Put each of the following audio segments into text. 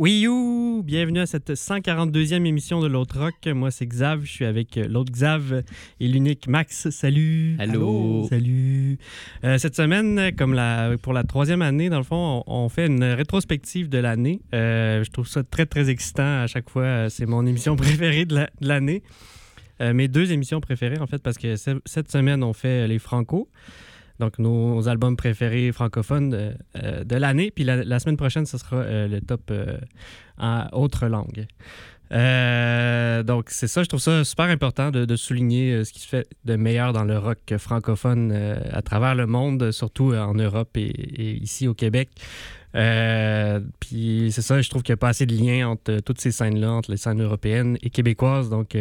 Oui, you! Bienvenue à cette 142e émission de l'autre rock. Moi, c'est Xav. Je suis avec euh, l'autre Xav et l'unique Max. Salut! Allô. Salut! Euh, cette semaine, comme la, pour la troisième année, dans le fond, on, on fait une rétrospective de l'année. Euh, je trouve ça très, très excitant à chaque fois. C'est mon émission préférée de la- de l'année. Euh, mes deux émissions préférées, en fait, parce que ce- cette semaine, on fait les Franco. Donc, nos albums préférés francophones de, euh, l'année. Puis la, semaine prochaine, ce sera euh, le top euh, en autre langue. Donc, c'est ça, je trouve ça super important de, souligner ce qui se fait de meilleur dans le rock francophone à travers le monde, surtout en Europe et, et ici au Québec. Puis c'est ça, je trouve qu'il n'y a pas assez de lien entre toutes ces scènes-là, entre les scènes européennes et québécoises. Donc,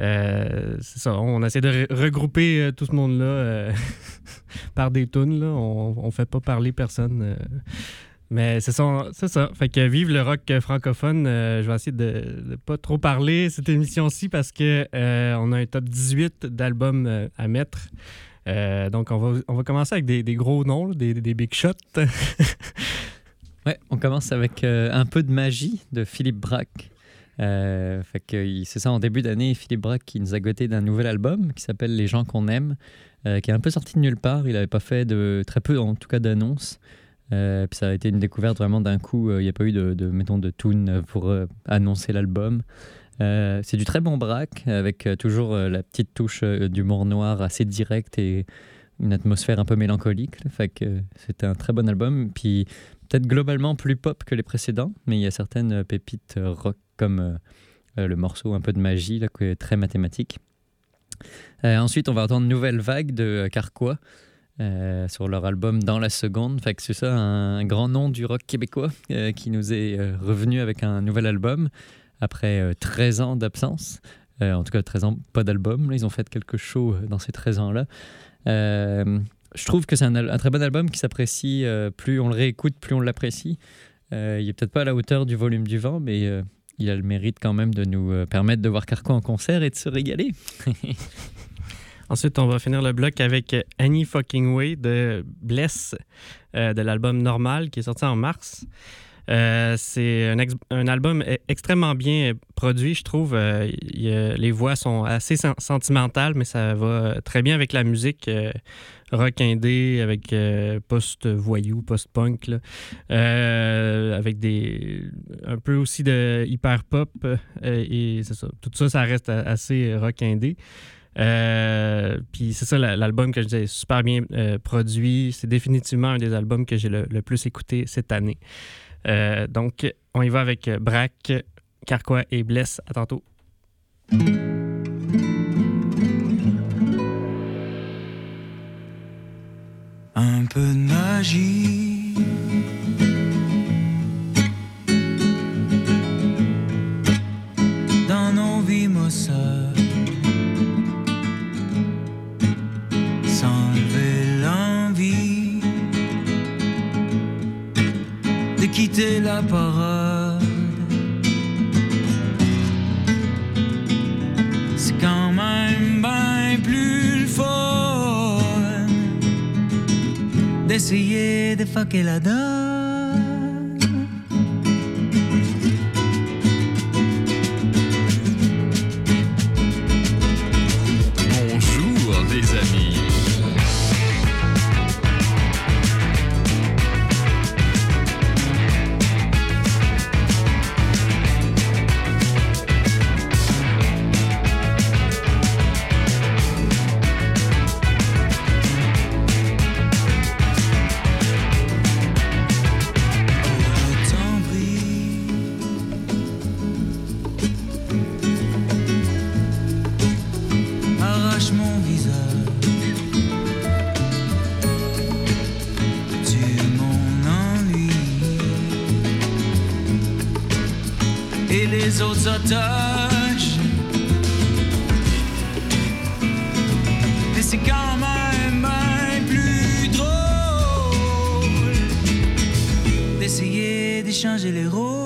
euh, c'est ça, on essaie de re- regrouper euh, tout ce monde-là euh, par des tunes. On ne fait pas parler personne. mais c'est ça. Fait que vive le rock francophone. Je vais essayer de ne pas trop parler cette émission-ci parce que on a un top 18 d'albums à mettre. Donc, on va, commencer avec des, gros noms, des, big shots. Ouais, on commence avec un peu de magie de Philippe Braque. Euh, c'est ça, en début d'année, Philippe Braque qui nous a goté d'un nouvel album qui s'appelle Les gens qu'on aime, euh, qui est un peu sorti de nulle part. Il n'avait pas fait de très peu, en tout cas, d'annonces. Euh, puis ça a été une découverte vraiment d'un coup. Il n'y a pas eu de, de mettons, de tune pour annoncer l'album. C'est du très bon Braque avec toujours la petite touche d'humour noir assez direct et une atmosphère un peu mélancolique. Fait c'était un très bon album. Puis peut-être globalement plus pop que les précédents, mais il y a certaines pépites rock comme euh, le morceau un peu de magie, là, qui est très mathématique. Euh, ensuite, on va entendre Nouvelle Vague de Carquois euh, sur leur album Dans la Seconde. C'est ça, un grand nom du rock québécois qui nous est revenu avec un nouvel album après euh, 13 ans d'absence. En tout cas, 13 ans, pas d'album. Ils ont fait quelques shows dans ces 13 ans-là. Je trouve que c'est un, un très bon album qui s'apprécie. plus on le réécoute, plus on l'apprécie. Il est peut-être pas à la hauteur du volume du vent, mais il a le mérite quand même de nous euh, permettre de voir Carco en concert et de se régaler. Ensuite, on va finir le bloc avec Annie Fucking Way de Bless, euh, de l'album Normal, qui est sorti en mars. Euh, c'est un, album e- extrêmement bien produit, je trouve. Les voix sont assez sen- sentimentales, mais ça va très bien avec la musique rock avec euh, post-voyou, post-punk. Euh, avec des un peu aussi de hyper-pop. euh, et. Tout ça, ça reste assez rock indé. Puis c'est ça, la- l'album que je disais, super bien produit. C'est définitivement un des albums que j'ai le, plus écouté cette année. Donc, on y va avec Braque, Carquois et Bless. À tantôt. Un peu de magie. Dans nos vies maussades. S'enlever l'envie de quitter la parade. C'est quand même d'essayer de fucker la donne. les autres otages. Et c'est quand même plus drôle d'essayer d'échanger les rôles.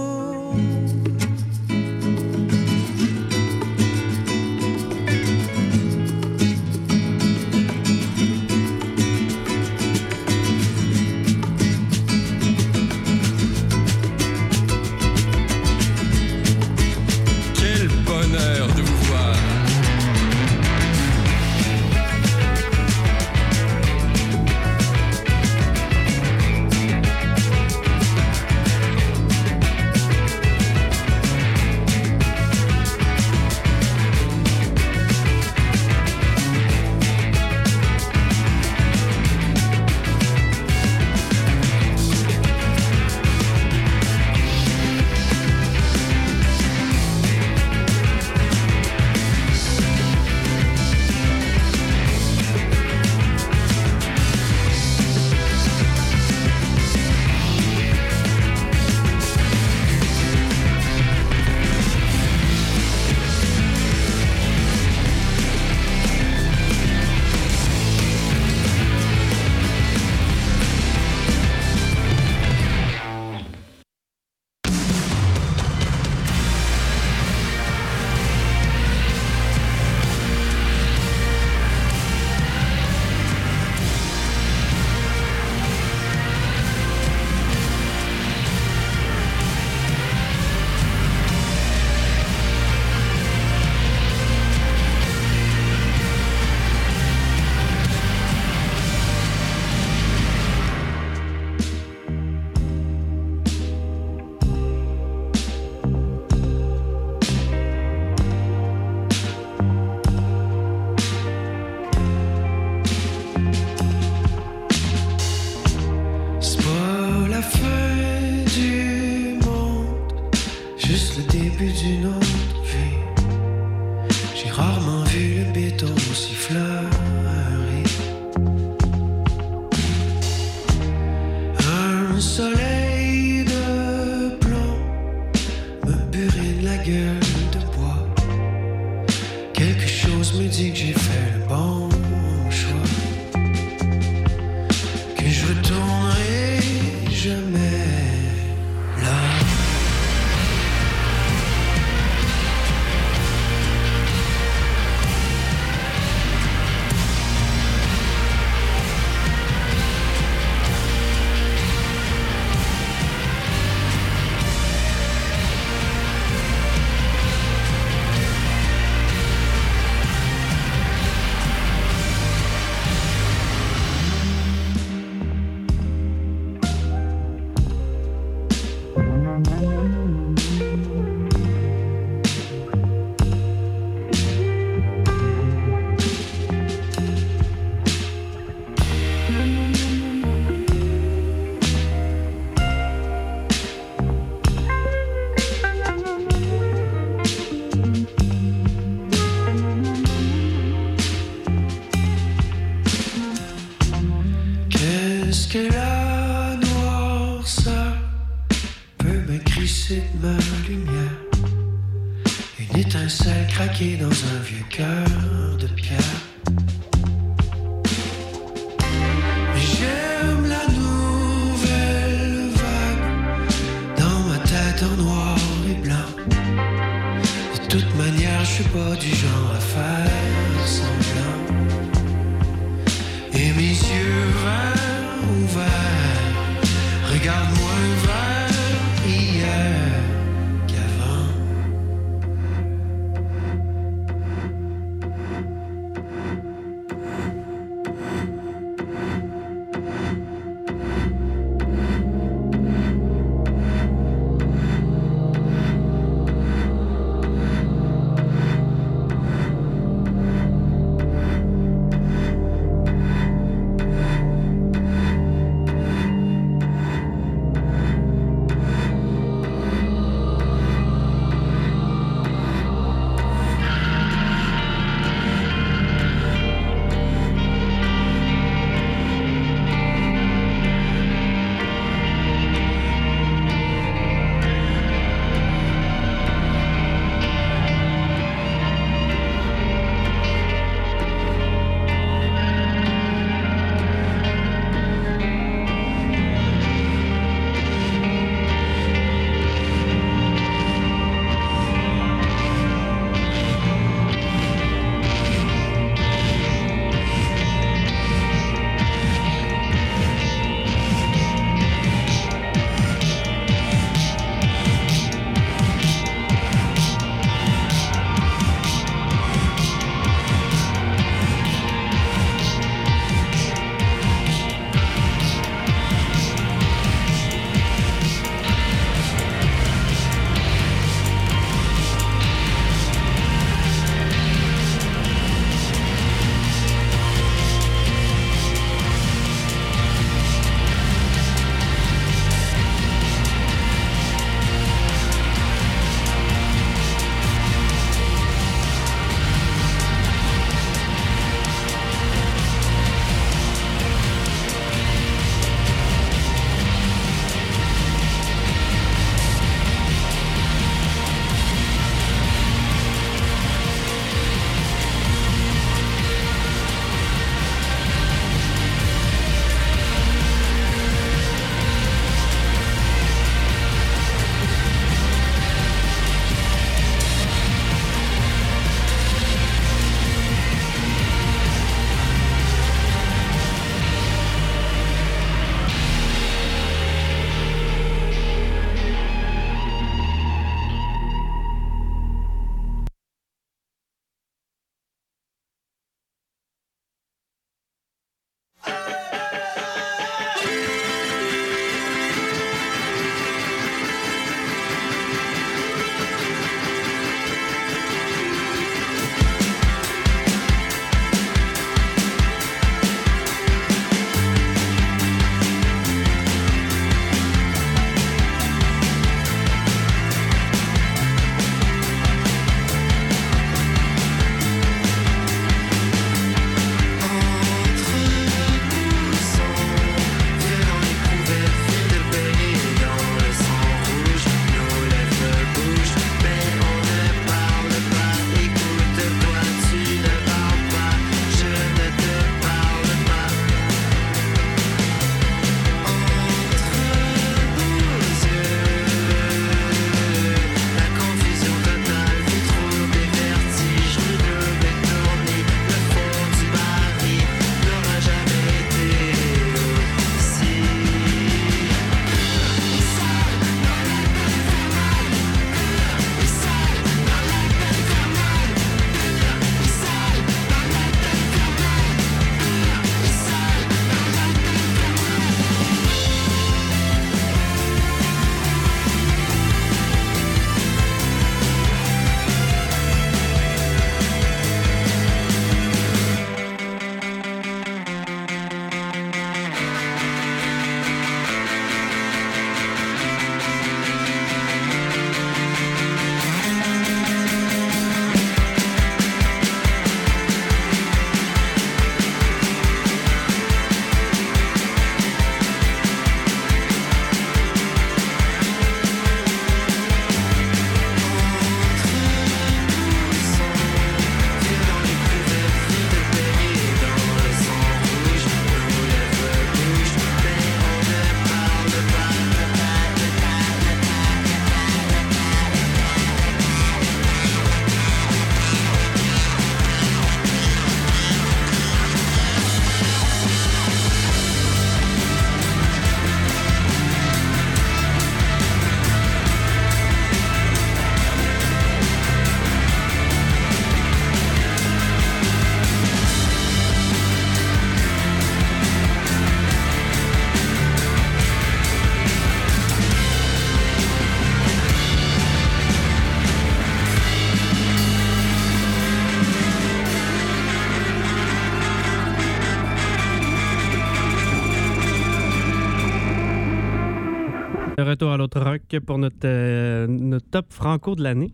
Retour à l'autre rock pour notre, euh, notre top franco de l'année.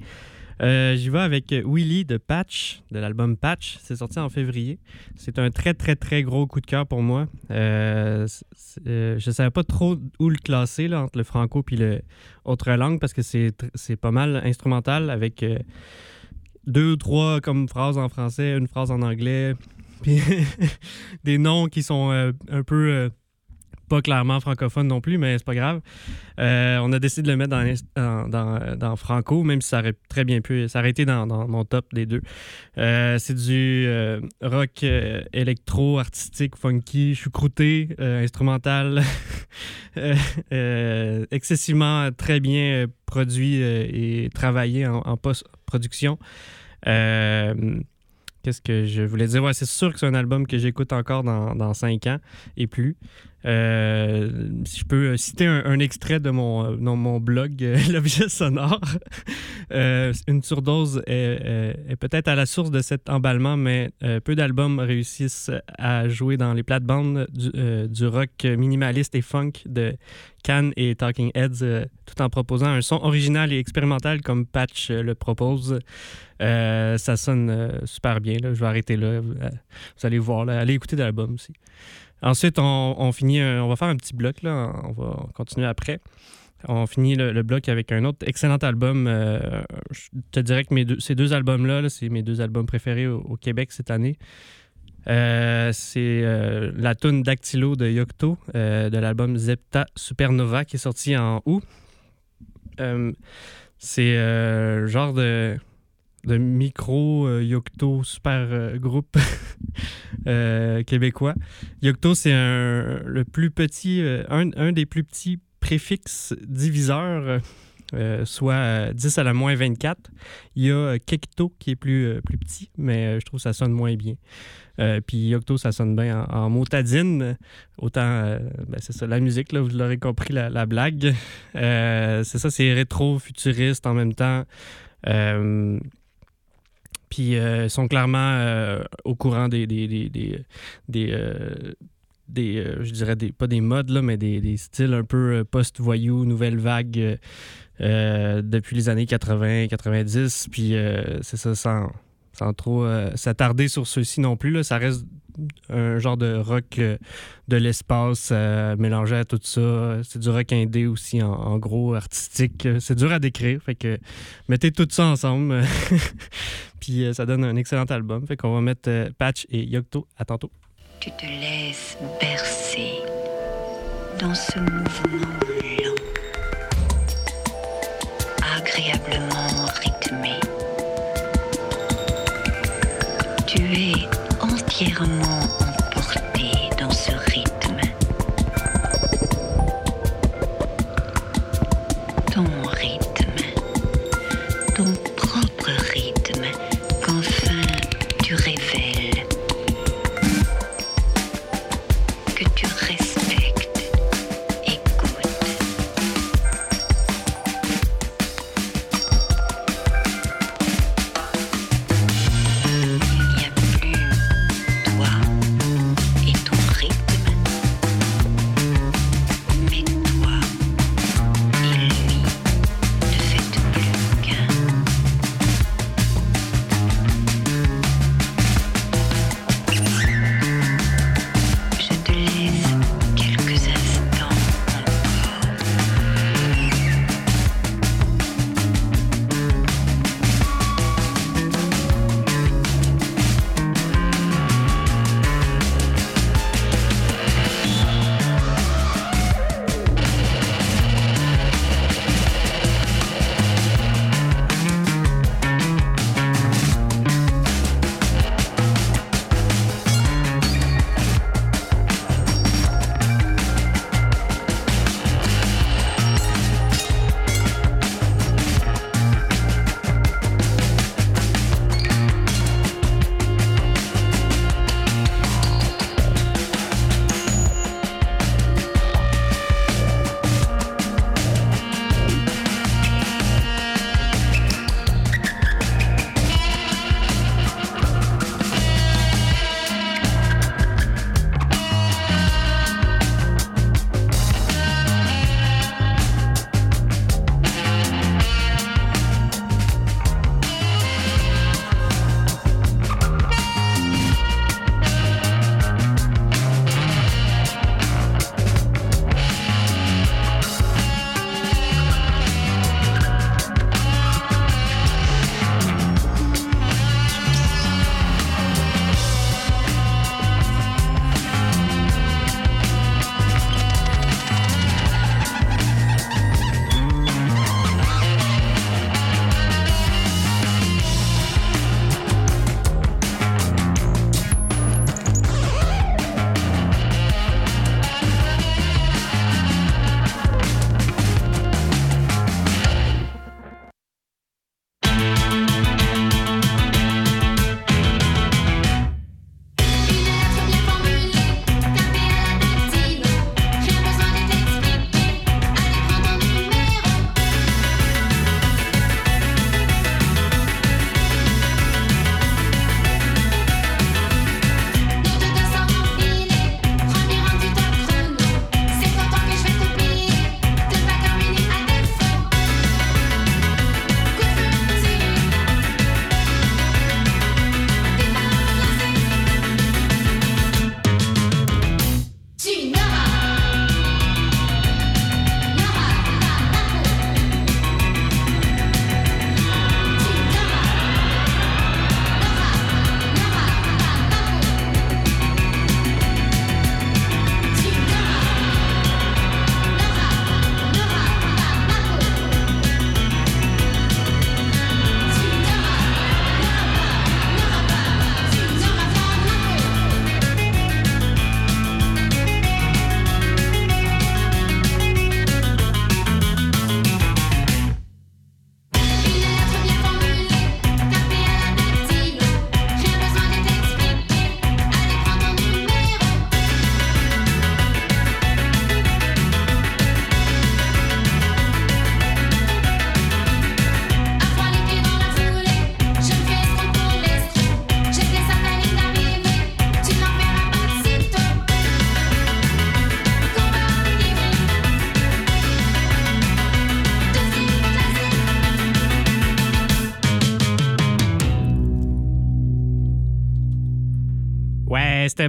Euh, J'y vais avec Willy de Patch, de l'album Patch. C'est sorti en février. C'est un très, très, très gros coup de cœur pour moi. Euh, euh, je ne savais pas trop où le classer là, entre le franco et le autre langue parce que c'est pas mal instrumental avec deux ou trois comme phrases en français, une phrase en anglais, puis des noms qui sont un peu pas clairement francophones non plus, mais c'est pas grave. Euh, on a décidé de le mettre dans, dans, dans- franco, même si ça aurait très bien pu s'arrêter dans, dans mon top des deux. Euh, c'est du euh, rock électro, artistique, funky, choucrouté, instrumental, excessivement très bien produit et travaillé en, post-production. Qu'est-ce que je voulais dire? Ouais, c'est sûr que c'est un album que j'écoute encore dans, dans cinq ans et plus. Euh, si je peux euh, citer un, extrait de mon, euh, mon blog, L'objet sonore. Une surdose est, peut-être à la source de cet emballement, mais peu d'albums réussissent à jouer dans les plates-bandes du, rock minimaliste et funk de Can et Talking Heads, tout en proposant un son original et expérimental comme Patch le propose. Ça sonne super bien. là. Je vais arrêter là. Vous allez voir. Là. Allez écouter l'album aussi. Ensuite, on, finit, un- on va faire un petit bloc. Là. On va continuer après. On finit le, bloc avec un autre excellent album. Euh, je te dirais que ces deux albums-là, là, c'est mes deux albums préférés au, Québec cette année. Euh, c'est euh, la tune Dactylo de Yocto euh, de l'album Zepta Supernova qui est sorti en août. Euh, c'est euh, genre de, de micro euh, Yocto super euh, groupe euh, québécois. Yocto, c'est un, le plus petit, un, un des plus petits préfixes diviseurs, soit euh, 10 à la moins 24. Il y a Kekto qui est plus, plus petit, mais je trouve que ça sonne moins bien. Puis Yocto, ça sonne bien en, motadine. Autant, ben, c'est ça, la musique, là, vous l'aurez compris, la, la blague. C'est ça, c'est rétro-futuriste en même temps. Puis euh, ils sont clairement euh, au courant des, des, des, des, des, euh, euh, je dirais, des, pas des modes, là, mais des, styles un peu post-voyou, nouvelle vague depuis les années 80-90. Puis c'est ça, sans, sans trop s'attarder sur ceux-ci non plus. Là, ça reste un genre de rock euh, de l'espace euh, mélangé à tout ça. C'est du rock indé aussi, en, gros, artistique. C'est dur à décrire. Fait que mettez tout ça ensemble. Puis euh, ça donne un excellent album. Fait qu'on va mettre Patch et Yocto. À tantôt. Tu te laisses bercer dans ce mouvement lent, agréablement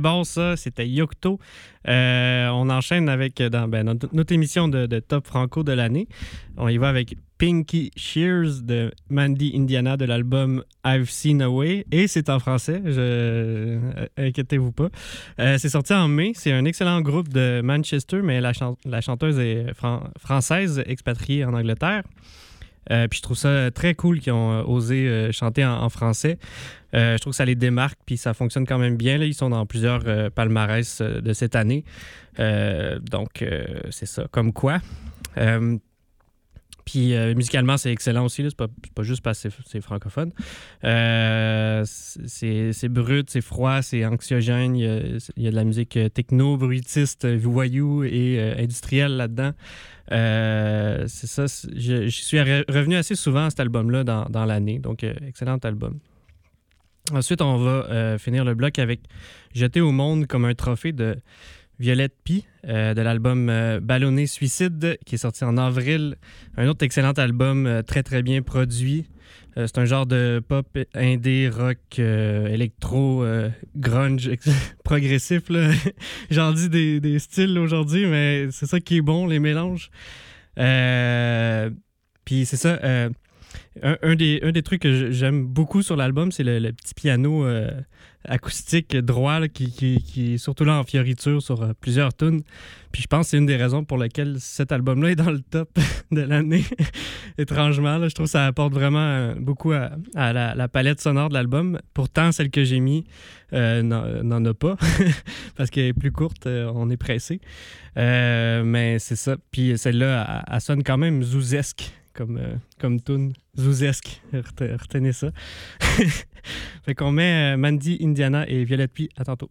bon, ça. C'était Yocto. Euh, on enchaîne avec euh, ben, notre, émission de, Top Franco de l'année. On y va avec Pinky Shears de Mandy Indiana de l'album I've Seen Away. Et c'est en français, euh, inquiétez-vous pas. C'est sorti en mai. C'est un excellent groupe de Manchester, mais la, chanteuse est française, expatriée en Angleterre. Euh, puis je trouve ça très cool qu'ils ont euh, osé euh, chanter en, français. Je trouve que ça les démarque, puis ça fonctionne quand même bien. Là. Ils sont dans plusieurs palmarès de cette année. donc, c'est ça, comme quoi. puis musicalement, c'est excellent aussi. C'est pas, pas, juste parce que c'est francophone. c'est brut, c'est froid, c'est anxiogène. Il y, a, il y, a, de la musique techno, bruitiste, voyou et industrielle là-dedans. Euh, c'est ça, je, suis revenu assez souvent à cet album-là dans, l'année, donc euh, excellent album. Ensuite, on va euh, finir le bloc avec Jeter au monde comme un trophée de Violette Pi de l'album Ballonné Suicide qui est sorti en avril. Un autre excellent album très très bien produit. Euh, c'est un genre de pop indé, rock, euh, électro, euh, grunge, progressif. J'en dis des, des styles aujourd'hui, mais c'est ça qui est bon, les mélanges. Euh, puis c'est ça. Un, un, des, un des trucs que j'aime beaucoup sur l'album, c'est le, petit piano acoustique droit qui, qui, qui, est surtout là en fioriture sur euh, plusieurs tunes. Puis je pense que c'est une des raisons pour lesquelles cet album-là est dans le top de l'année. Étrangement, je trouve que ça apporte vraiment euh, beaucoup à, la, palette sonore de l'album. Pourtant, celle que j'ai mis euh, n'en euh, a pas parce qu'elle est plus courte, on est pressé. Mais c'est ça. Puis celle-là, sonne quand même zouzesque comme, euh, comme tune. Zouzesque, retenez ça. fait qu'on met euh, Mandy, Indiana et Violette Pie. À tantôt.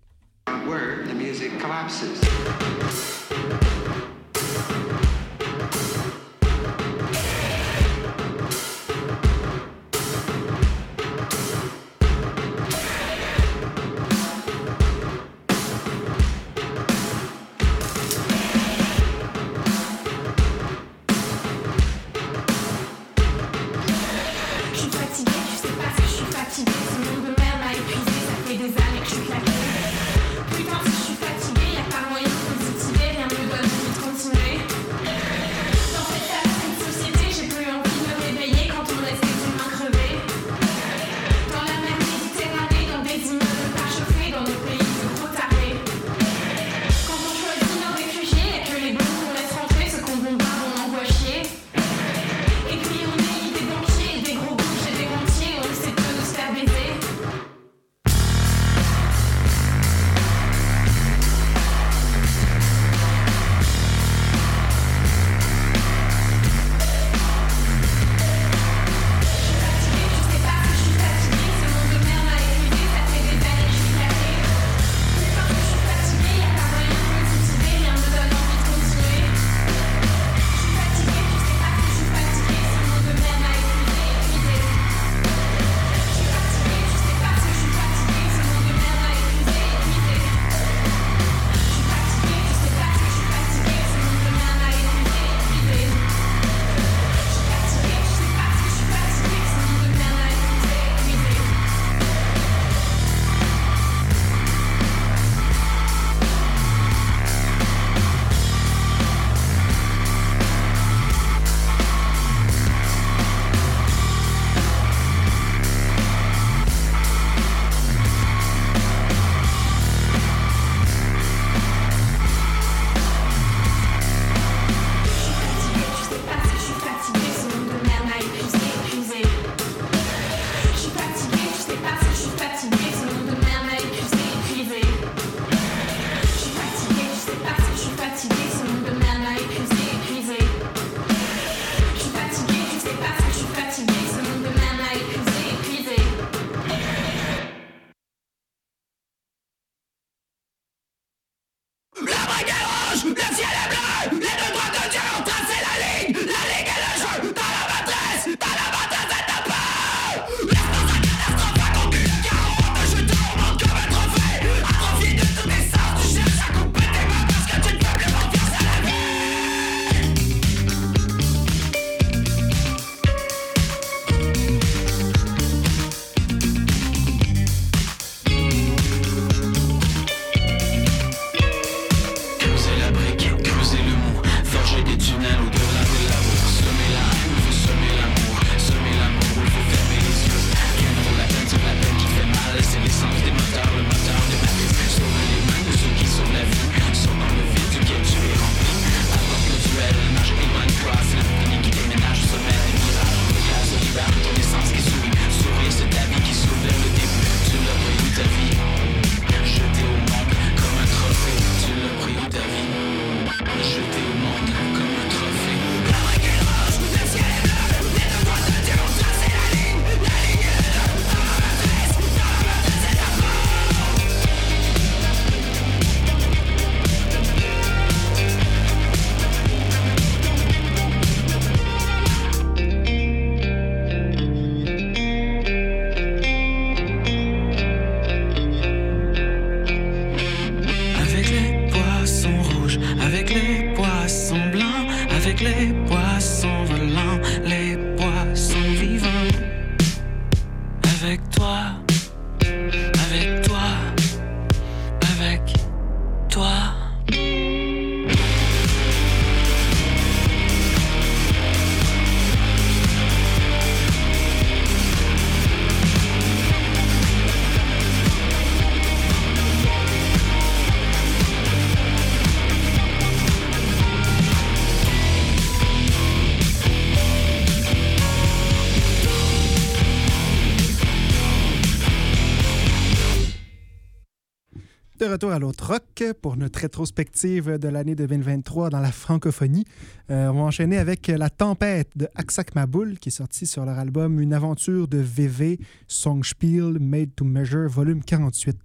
De retour à l'autre rock pour notre rétrospective de l'année 2023 dans la francophonie. Euh, on va enchaîner avec La Tempête de Aksak Maboul qui est sorti sur leur album Une aventure de VV, Songspiel Made to Measure, volume 48.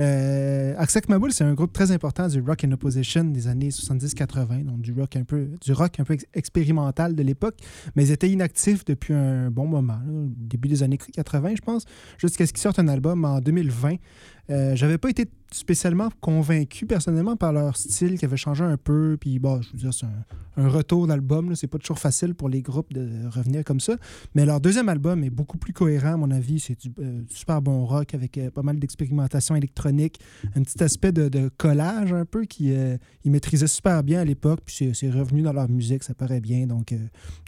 Euh, Aksak Maboul, c'est un groupe très important du rock in opposition des années 70-80, donc du rock un peu, du rock un peu ex- expérimental de l'époque, mais ils étaient inactifs depuis un bon moment, début des années 80, je pense, jusqu'à ce qu'ils sortent un album en 2020. Euh, J'avais pas été spécialement convaincu personnellement par leur style qui avait changé un peu. Puis bon, je veux dire, c'est un, retour d'album. C'est pas toujours facile pour les groupes de revenir comme ça. Mais leur deuxième album est beaucoup plus cohérent, à mon avis. C'est du, euh, super bon rock avec euh, pas mal d'expérimentation électronique, un petit aspect de, collage un peu qui euh, maîtrisaient super bien à l'époque. Puis c'est- revenu dans leur musique, ça paraît bien. Donc,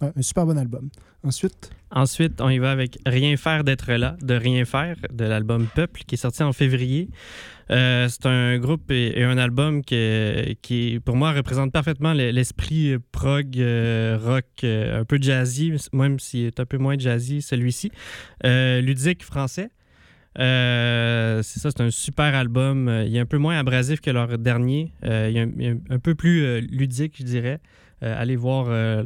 un super bon album. Ensuite, Ensuite, on y va avec Rien faire d'être là, de Rien faire, de l'album Peuple, qui est sorti en février. Euh, c'est un groupe et, un album que- qui, pour moi, représente parfaitement le- l'esprit prog, euh, rock, euh, un peu jazzy, même s'il est un peu moins jazzy, celui-ci. Euh, ludique français. Euh, c'est ça, c'est un super album. Euh, Il est un peu moins abrasif que leur dernier. Euh, il, est un, peu plus euh, ludique, je dirais. Euh, allez voir euh,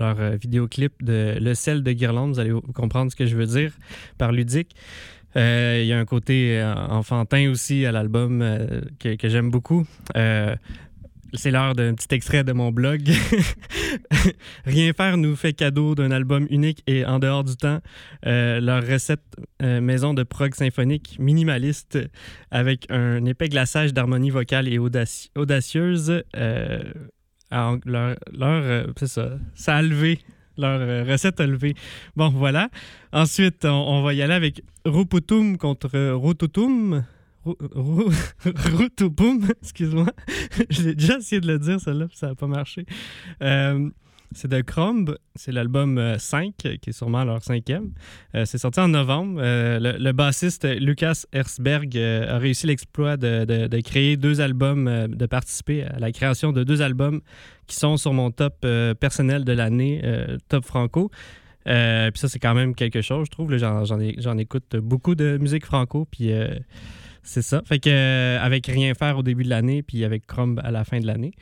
leur vidéoclip de Le sel de Guirlande, vous allez comprendre ce que je veux dire par ludique. Euh, il y a un côté euh, enfantin aussi à l'album euh, que, j'aime beaucoup. C'est l'heure d'un petit extrait de mon blog. Rien faire nous fait cadeau d'un album unique et en dehors du temps. Leur recette maison de prog symphonique minimaliste avec un épais glaçage d'harmonie vocale et audaci- audacieuse. Leur, leur, euh, c'est ça, ça a levé. Leur euh, recette a levé. Bon, voilà. Ensuite, on, va y aller avec Ruputum contre euh, Ru- Rutupum, excuse-moi. J'ai déjà essayé de le dire, celle-là, ça n'a pas marché. Euh, c'est de Cromb, c'est l'album euh, 5, qui est sûrement leur cinquième. Euh, c'est sorti en novembre. Euh, le, bassiste Lucas Herzberg euh, a réussi l'exploit de, créer deux albums, euh, de participer à la création de deux albums qui sont sur mon top euh, personnel de l'année, euh, top franco. Euh, puis ça, c'est quand même quelque chose, je trouve. J'en, écoute beaucoup de musique franco, puis euh, c'est ça. Fait que euh, avec Rien faire au début de l'année, puis avec Crumb à la fin de l'année.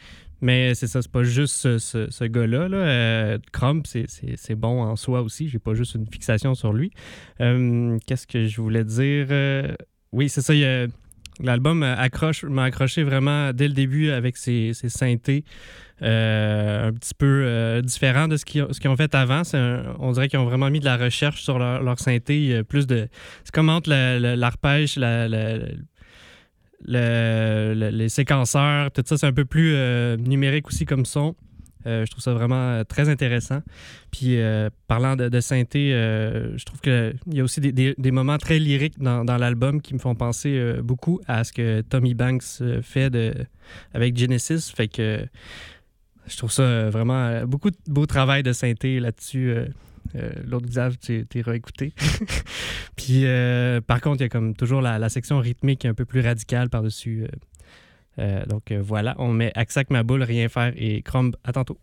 Mais c'est ça, c'est pas juste ce, ce- ce gars-là. Là. Euh, Crumb, c'est, bon en soi aussi. J'ai pas juste une fixation sur lui. Euh, qu'est-ce que je voulais dire? Euh, oui, c'est ça. L'album accroche, m'a accroché vraiment dès le début avec ses, ses synthés euh, un petit peu différents de ce qu'ils qu'ils ont fait avant. Un- on dirait qu'ils ont vraiment mis de la recherche sur leur, leur synthé. Plus de, c'est comme entre l'arpège, la, la- le- le- les séquenceurs, tout ça, c'est un peu plus euh, numérique aussi comme son. Euh, je trouve ça vraiment euh, très intéressant. Puis, parlant de, synthé, je trouve qu'il y a aussi des, moments très lyriques dans, l'album qui me font penser beaucoup à ce que Tommy Banks fait de, avec Genesis. Fait que je trouve ça vraiment beaucoup de beau travail de synthé là-dessus. Euh, L'autre visage, tu t'es réécouté. Puis, euh, par contre, il y a comme toujours la, la section rythmique un peu plus radicale par-dessus. euh, donc voilà, on met Aksak Maboul, Rien faire et Crumb. À tantôt.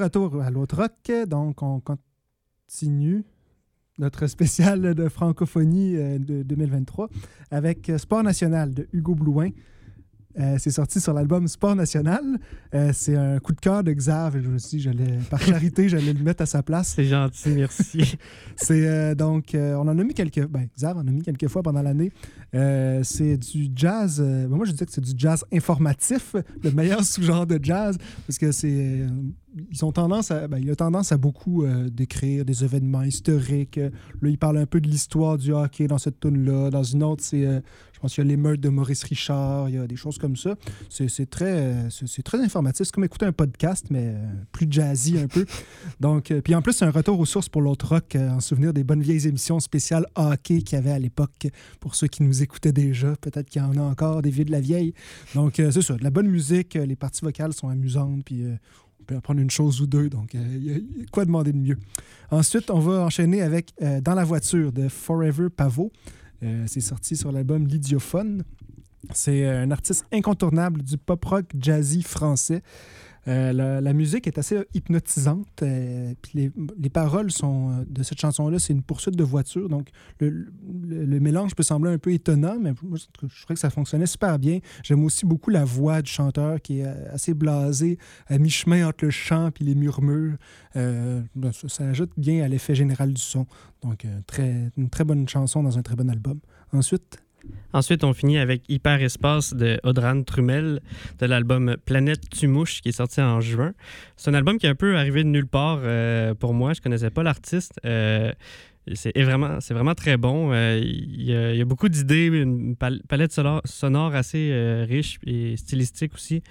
Retour à l'autre rock, donc on continue notre spécial de francophonie euh, de 2023 avec Sport National de Hugo Blouin. Euh, c'est sorti sur l'album Sport National. Euh, c'est un coup de cœur de Xav. Je me suis dit, j'allais, par charité, j'allais le mettre à sa place. C'est gentil, merci. c'est euh, donc, on en a mis quelques. Ben, Xav en a mis quelques fois pendant l'année. C'est du jazz. Ben, moi, je disais que c'est du jazz informatif, le meilleur sous-genre de jazz, parce que c'est. ils ont tendance à, ben, il a tendance à beaucoup décrire des événements historiques. Là, il parle un peu de l'histoire du hockey dans cette tune-là. Dans une autre, c'est je pense qu'il y a les meurtres de Maurice Richard, il y a des choses comme ça. C'est très, c'est très informatif. C'est comme écouter un podcast, mais euh, plus jazzy un peu. Donc, euh, puis en plus, c'est un retour aux sources pour l'autre rock, euh, en souvenir des bonnes vieilles émissions spéciales hockey qu'il y avait à l'époque, pour ceux qui nous écoutaient déjà. Peut-être qu'il y en a encore, des vieux de la vieille. Donc, c'est ça, de la bonne musique, les parties vocales sont amusantes, puis on peut apprendre une chose ou deux. Donc, y, a quoi demander de mieux. Ensuite, on va enchaîner avec Dans la voiture de Forever Pavot. Euh, c'est sorti sur l'album L'Idiophone. C'est euh, un artiste incontournable du pop-rock jazzy français. Euh, la, musique est assez hypnotisante. puis les, paroles sont, de cette chanson-là, c'est une poursuite de voiture. Donc, le, mélange peut sembler un peu étonnant, mais moi, je trouvais que ça fonctionnait super bien. J'aime aussi beaucoup la voix du chanteur qui est assez blasée, à mi-chemin entre le chant et les murmures. Ben, ça, ça, ajoute bien à l'effet général du son. Donc, euh, très, une très bonne chanson dans un très bon album. Ensuite. Ensuite, on finit avec Hyper Espace de Audran Trumel de l'album Planète Tumouche qui est sorti en juin. C'est un album qui est un peu arrivé de nulle part euh, pour moi. Je connaissais pas l'artiste. Euh, c'est vraiment, vraiment très bon. Il y, a, beaucoup d'idées, une palette sonore, assez riche et stylistique aussi.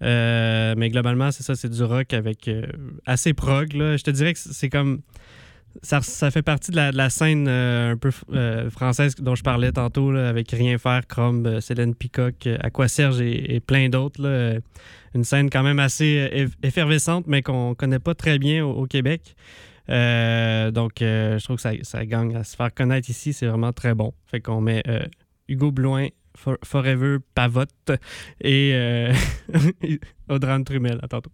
mais globalement, c'est ça, c'est du rock avec assez prog. Je te dirais que c'est comme ça, ça, fait partie de la, scène euh, un peu euh, française dont je parlais tantôt, avec Rien faire, Chrome, euh, Célène Picoc, Aqua Serge et, plein d'autres. Une scène quand même assez effervescente, mais qu'on connaît pas très bien au, Québec. donc, je trouve que ça, ça, gagne à se faire connaître ici. C'est vraiment très bon. Fait qu'on met Hugo Bloin, Forever Pavotte et Audran Trumel. À tantôt.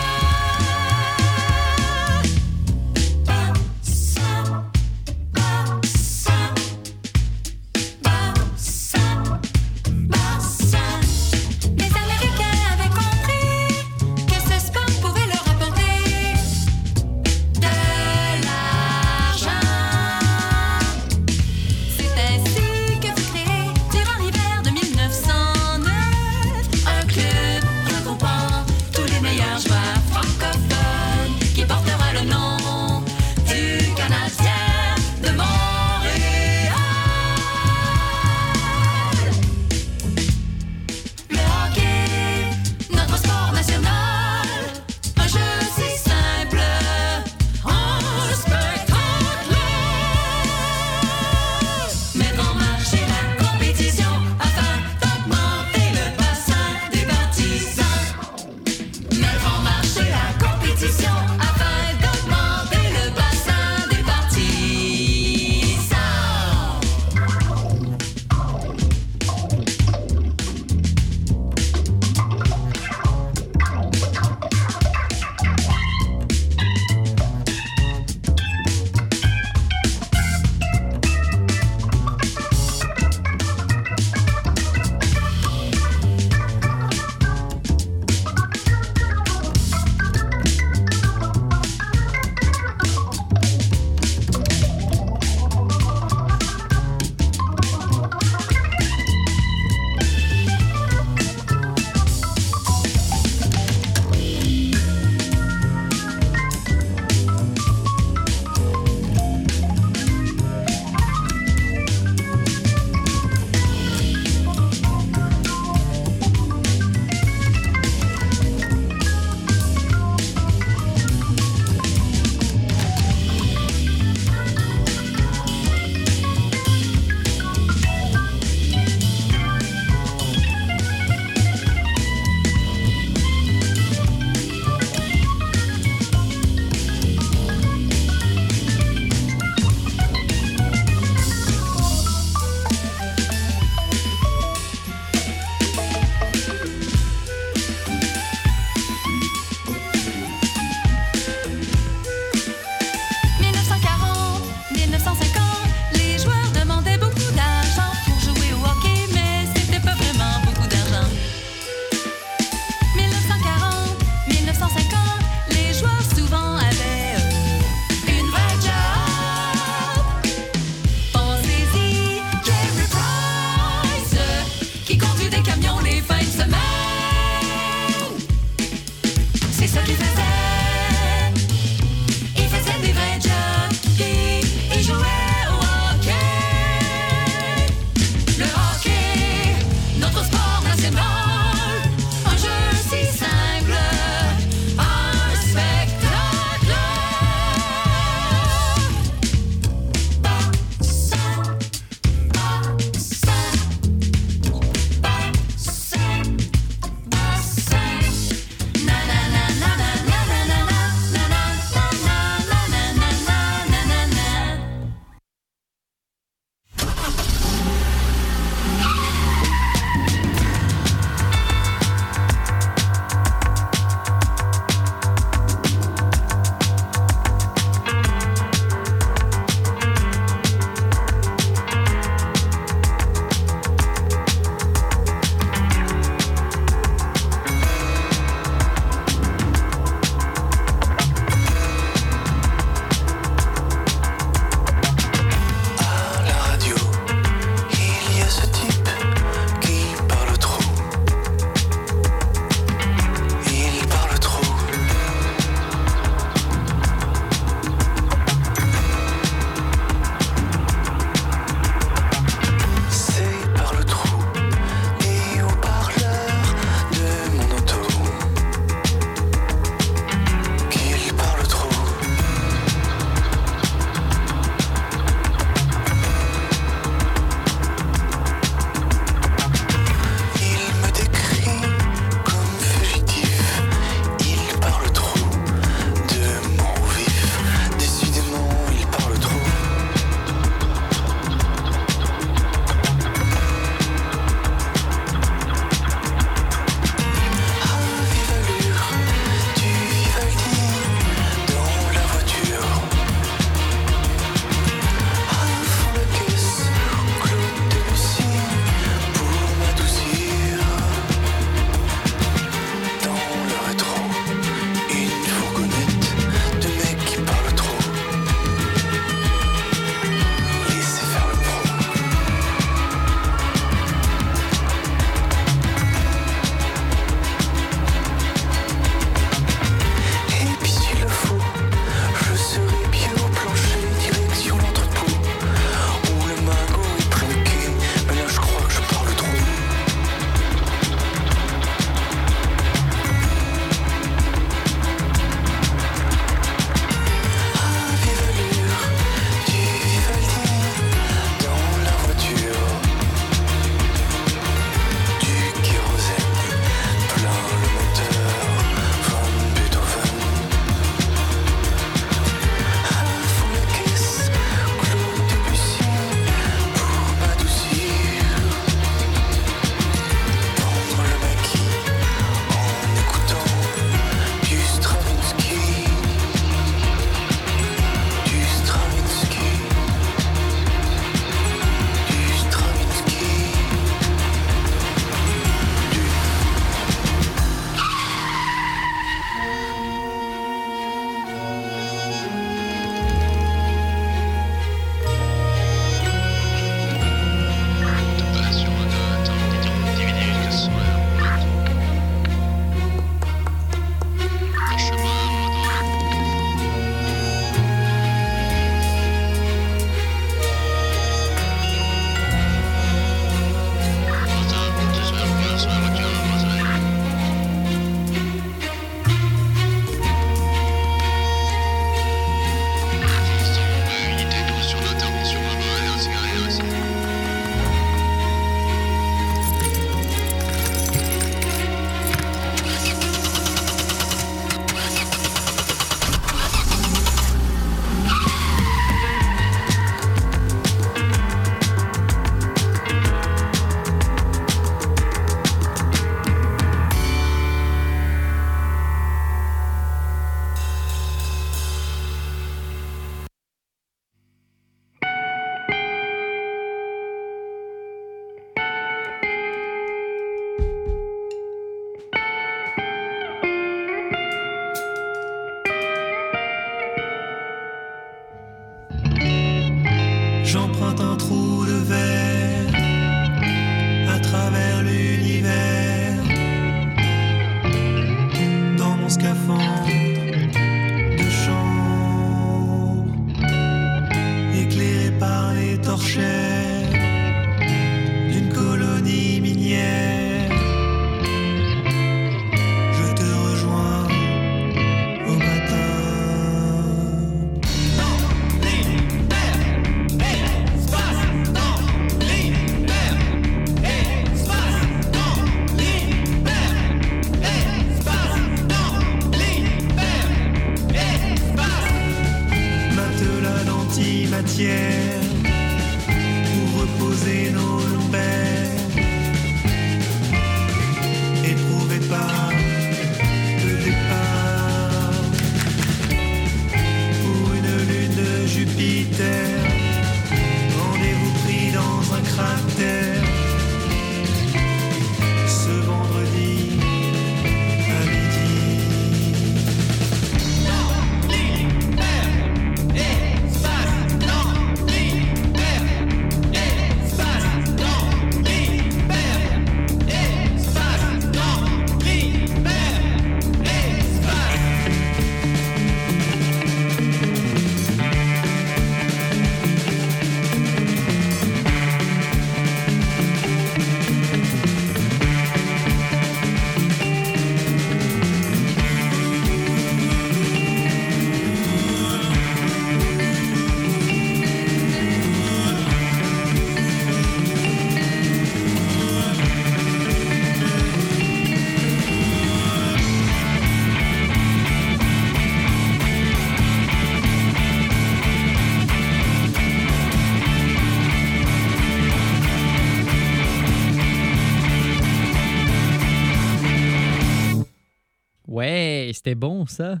C'était bon ça.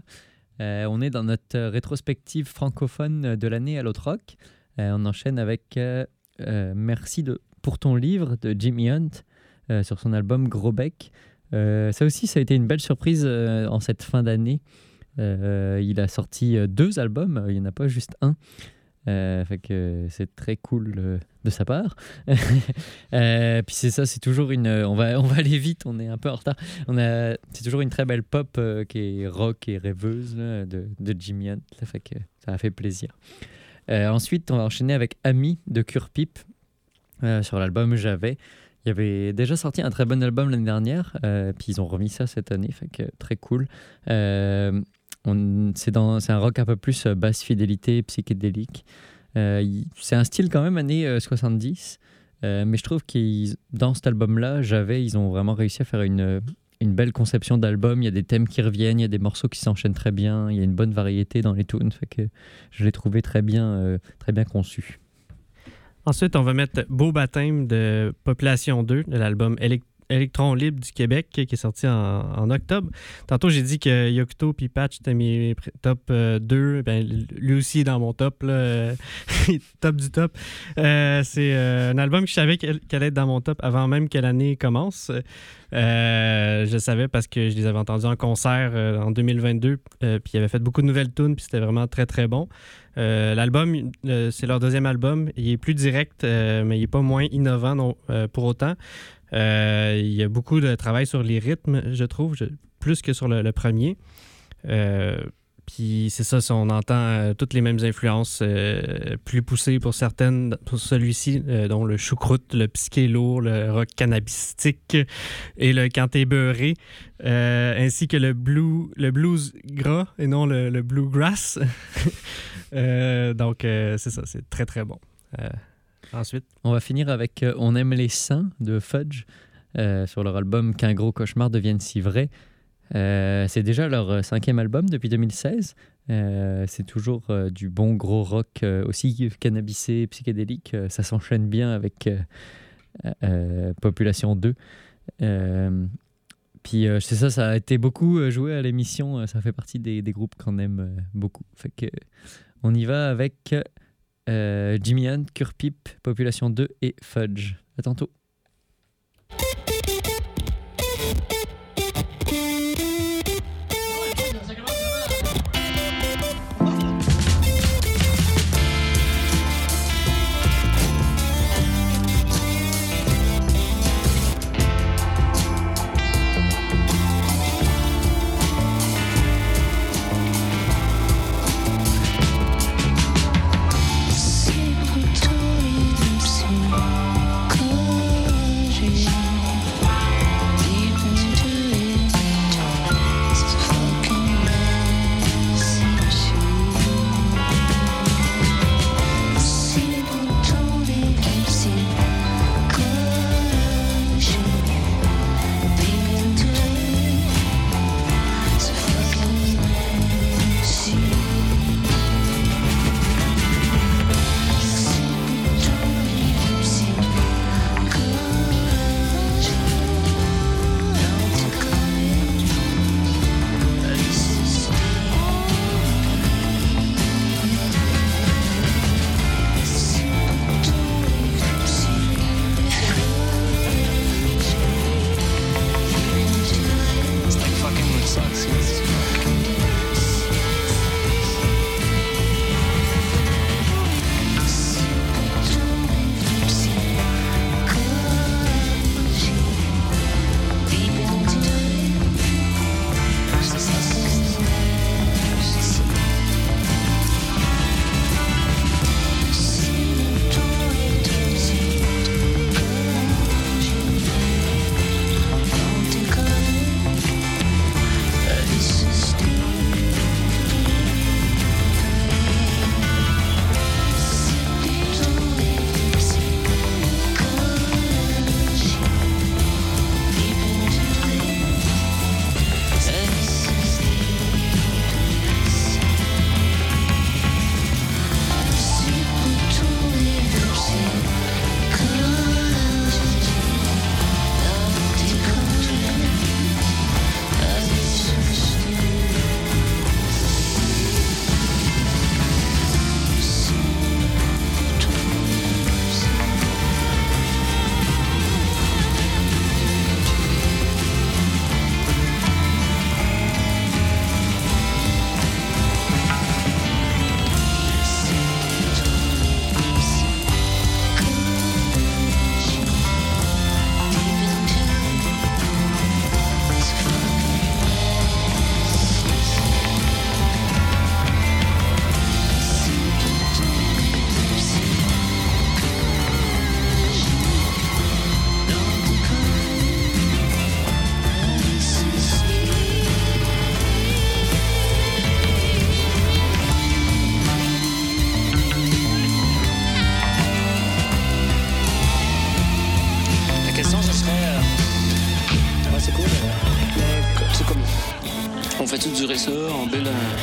Euh, on est dans notre rétrospective francophone de l'année à l'autre rock. Euh, on enchaîne avec euh, euh, Merci pour ton livre de Jimmy Hunt euh, sur son album Gros Bec. Euh, ça aussi, ça a été une belle surprise euh, en cette fin d'année. Euh, il a sorti euh, deux albums, il n'y en a pas juste un. Euh, c'est très cool euh, de sa part. Euh, puis c'est ça, c'est toujours une. On va, on va aller vite, on est un peu en retard. On a, c'est toujours une très belle pop euh, qui est rock et rêveuse de, de Jimmy Hunt. Ça a fait plaisir. Euh, ensuite, on va enchaîner avec Ami de Cure Pipe euh, sur l'album J'avais. Il y avait déjà sorti un très bon album l'année dernière, euh, puis ils ont remis ça cette année, fait que très cool. Euh, c'est, un rock un peu plus euh, basse fidélité, psychédélique. Euh, c'est un style quand même années euh, 70, euh, mais je trouve que dans cet album-là, j'avais, ils ont vraiment réussi à faire une, une belle conception d'album. Il y a des thèmes qui reviennent, il y a des morceaux qui s'enchaînent très bien, il y a une bonne variété dans les tunes, fait que je l'ai trouvé très bien, euh, très bien conçu. Ensuite, on va mettre Beau baptême de Population 2, de l'album Élec- Électron libre du Québec, qui est sorti en, octobre. Tantôt, j'ai dit que Yocto puis Patch étaient mes top euh, 2. Ben, lui aussi est dans mon top, euh, top du top. Euh, c'est euh, un album que je savais qu'elle allait être dans mon top avant même que l'année commence. Euh, je le savais parce que je les avais entendus en concert euh, en 2022, euh, puis ils avaient fait beaucoup de nouvelles tunes, puis c'était vraiment très, très bon. Euh, L'album, euh, c'est leur deuxième album. Il est plus direct, euh, mais il n'est pas moins innovant euh, pour autant. Euh, il y a beaucoup de travail sur les rythmes, je trouve, plus que sur le, premier. Euh, puis c'est ça, on entend euh, toutes les mêmes influences, plus poussées pour certaines, pour celui-ci, dont le choucroute, le psyché lourd, le rock cannabistique et le canté beurré, ainsi que le, blue, le blues gras et non le, bluegrass. Donc c'est ça, c'est très très bon. Ensuite, On va finir avec euh, On aime les saints de Fudge euh, sur leur album Qu'un gros cauchemar devienne si vrai. Euh, c'est déjà leur cinquième album depuis 2016. Euh, c'est toujours du bon gros rock aussi cannabisé, psychédélique. Ça s'enchaîne bien avec Population 2. Euh, puis c'est ça, ça a été beaucoup joué à l'émission. Ça fait partie des, des groupes qu'on aime beaucoup. Fait que on y va avec Jimmy Hunt, Curpip, Population 2 et Fudge. À tantôt.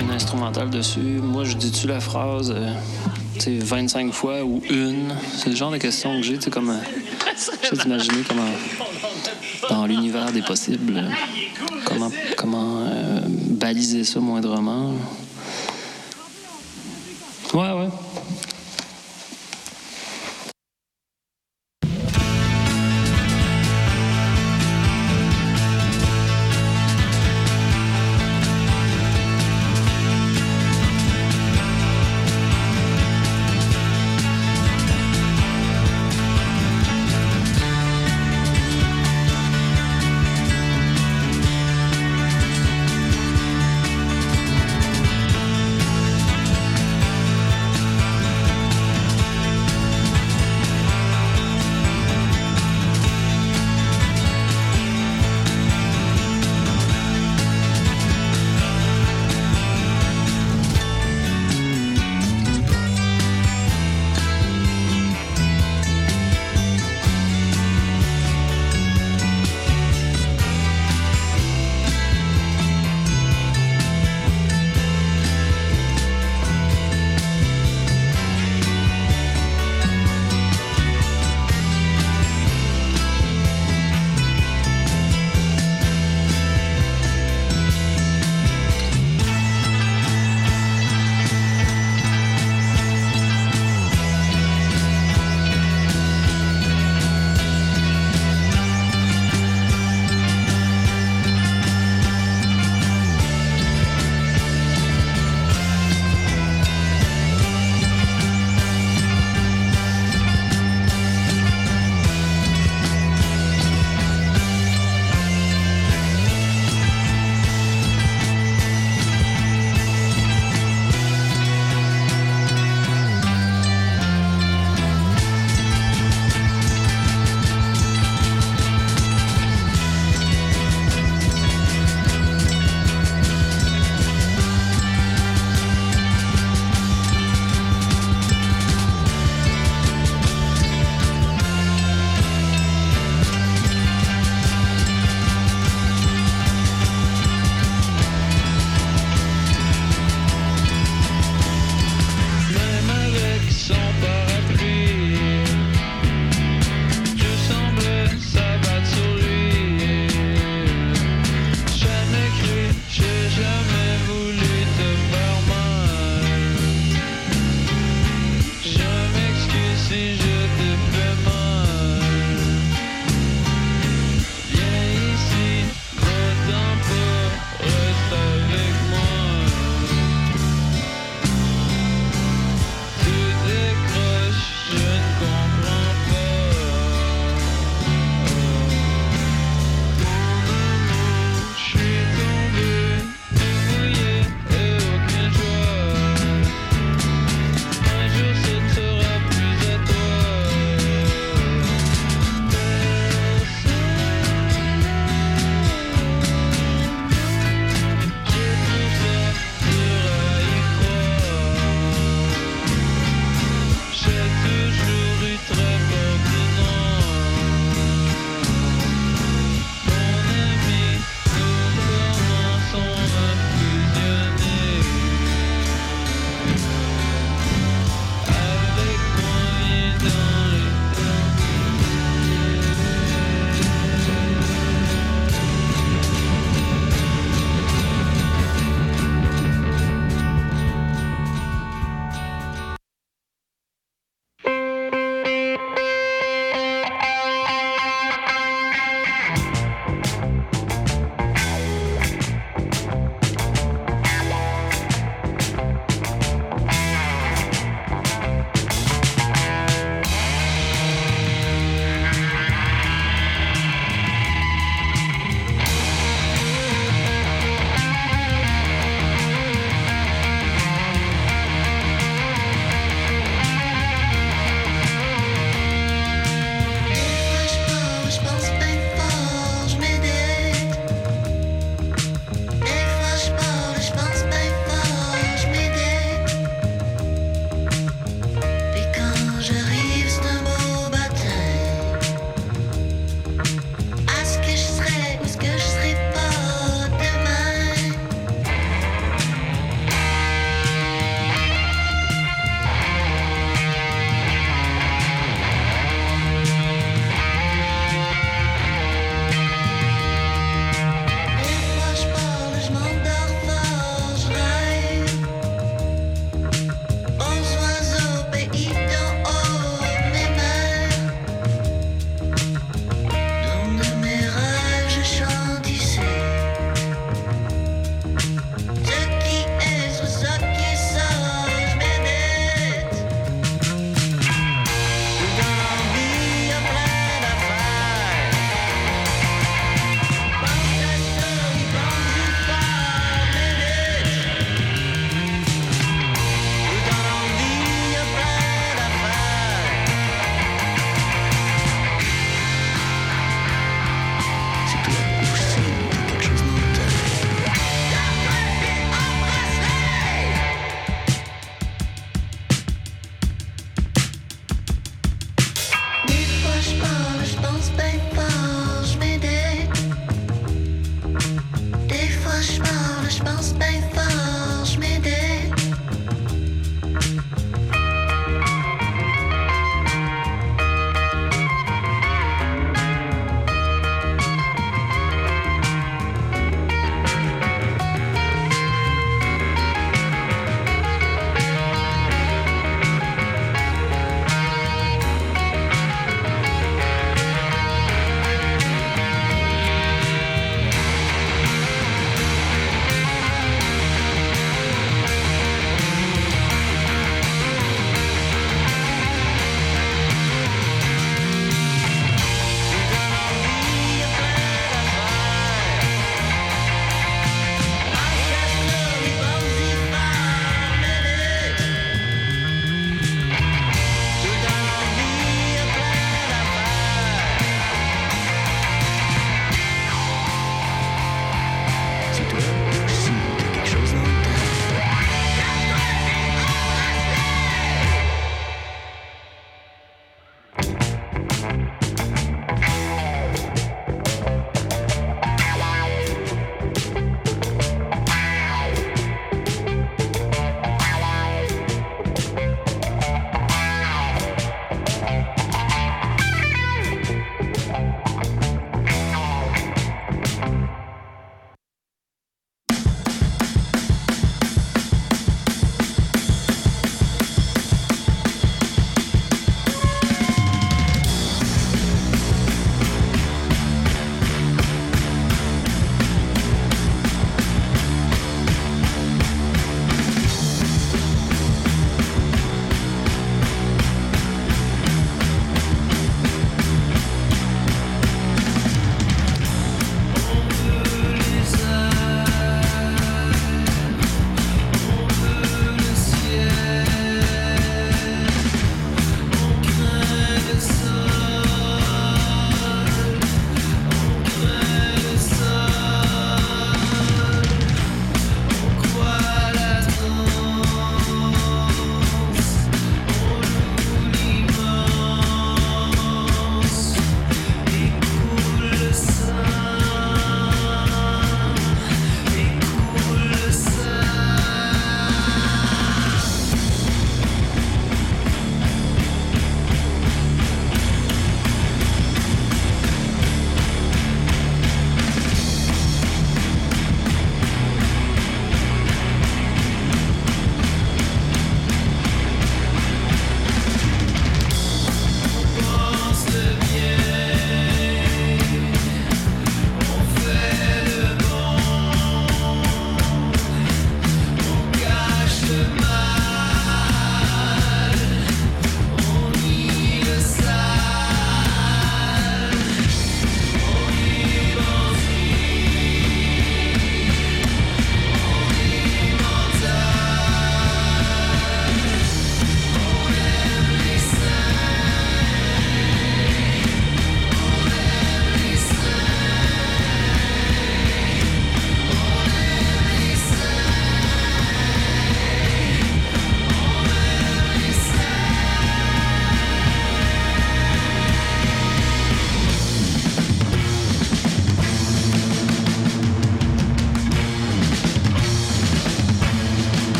Build un, un instrumental dessus. Moi, je dis-tu la phrase euh, tu sais, 25 fois ou une? C'est le genre de questions que j'ai, tu sais, comme. euh, J'essaie d'imaginer comment. Dans l'univers des possibles, euh, comment, comment euh, baliser ça moindrement. Ouais, ouais.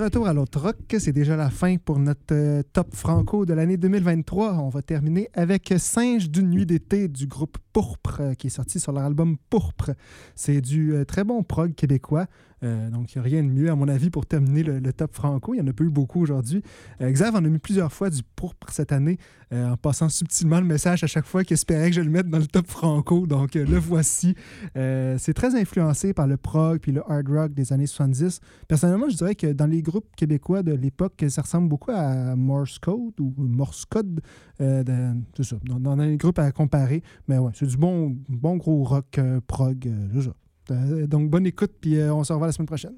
Retour à l'autre rock, c'est déjà la fin pour notre euh, top franco de l'année 2023. On va terminer avec Singe d'une nuit d'été du groupe Pourpre euh, qui est sorti sur leur album Pourpre. C'est du euh, très bon prog québécois. Euh, donc, il n'y a rien de mieux, à mon avis, pour terminer le, top franco. Il n'y en a pas eu beaucoup aujourd'hui. Euh, Xav en a mis plusieurs fois du pourpre cette année, euh, en passant subtilement le message à chaque fois qu'il espérait que je le mette dans le top franco. Donc, le voici. C'est très influencé par le prog puis le hard rock des années 70. Personnellement, je dirais que dans les groupes québécois de l'époque, ça ressemble beaucoup à Morse Code ou Morse Code. De- c'est ça, dans, les groupes à comparer. Mais ouais, c'est du bon, bon gros rock prog. c'est ça. Euh, donc, bonne écoute, puis euh, on se revoit la semaine prochaine.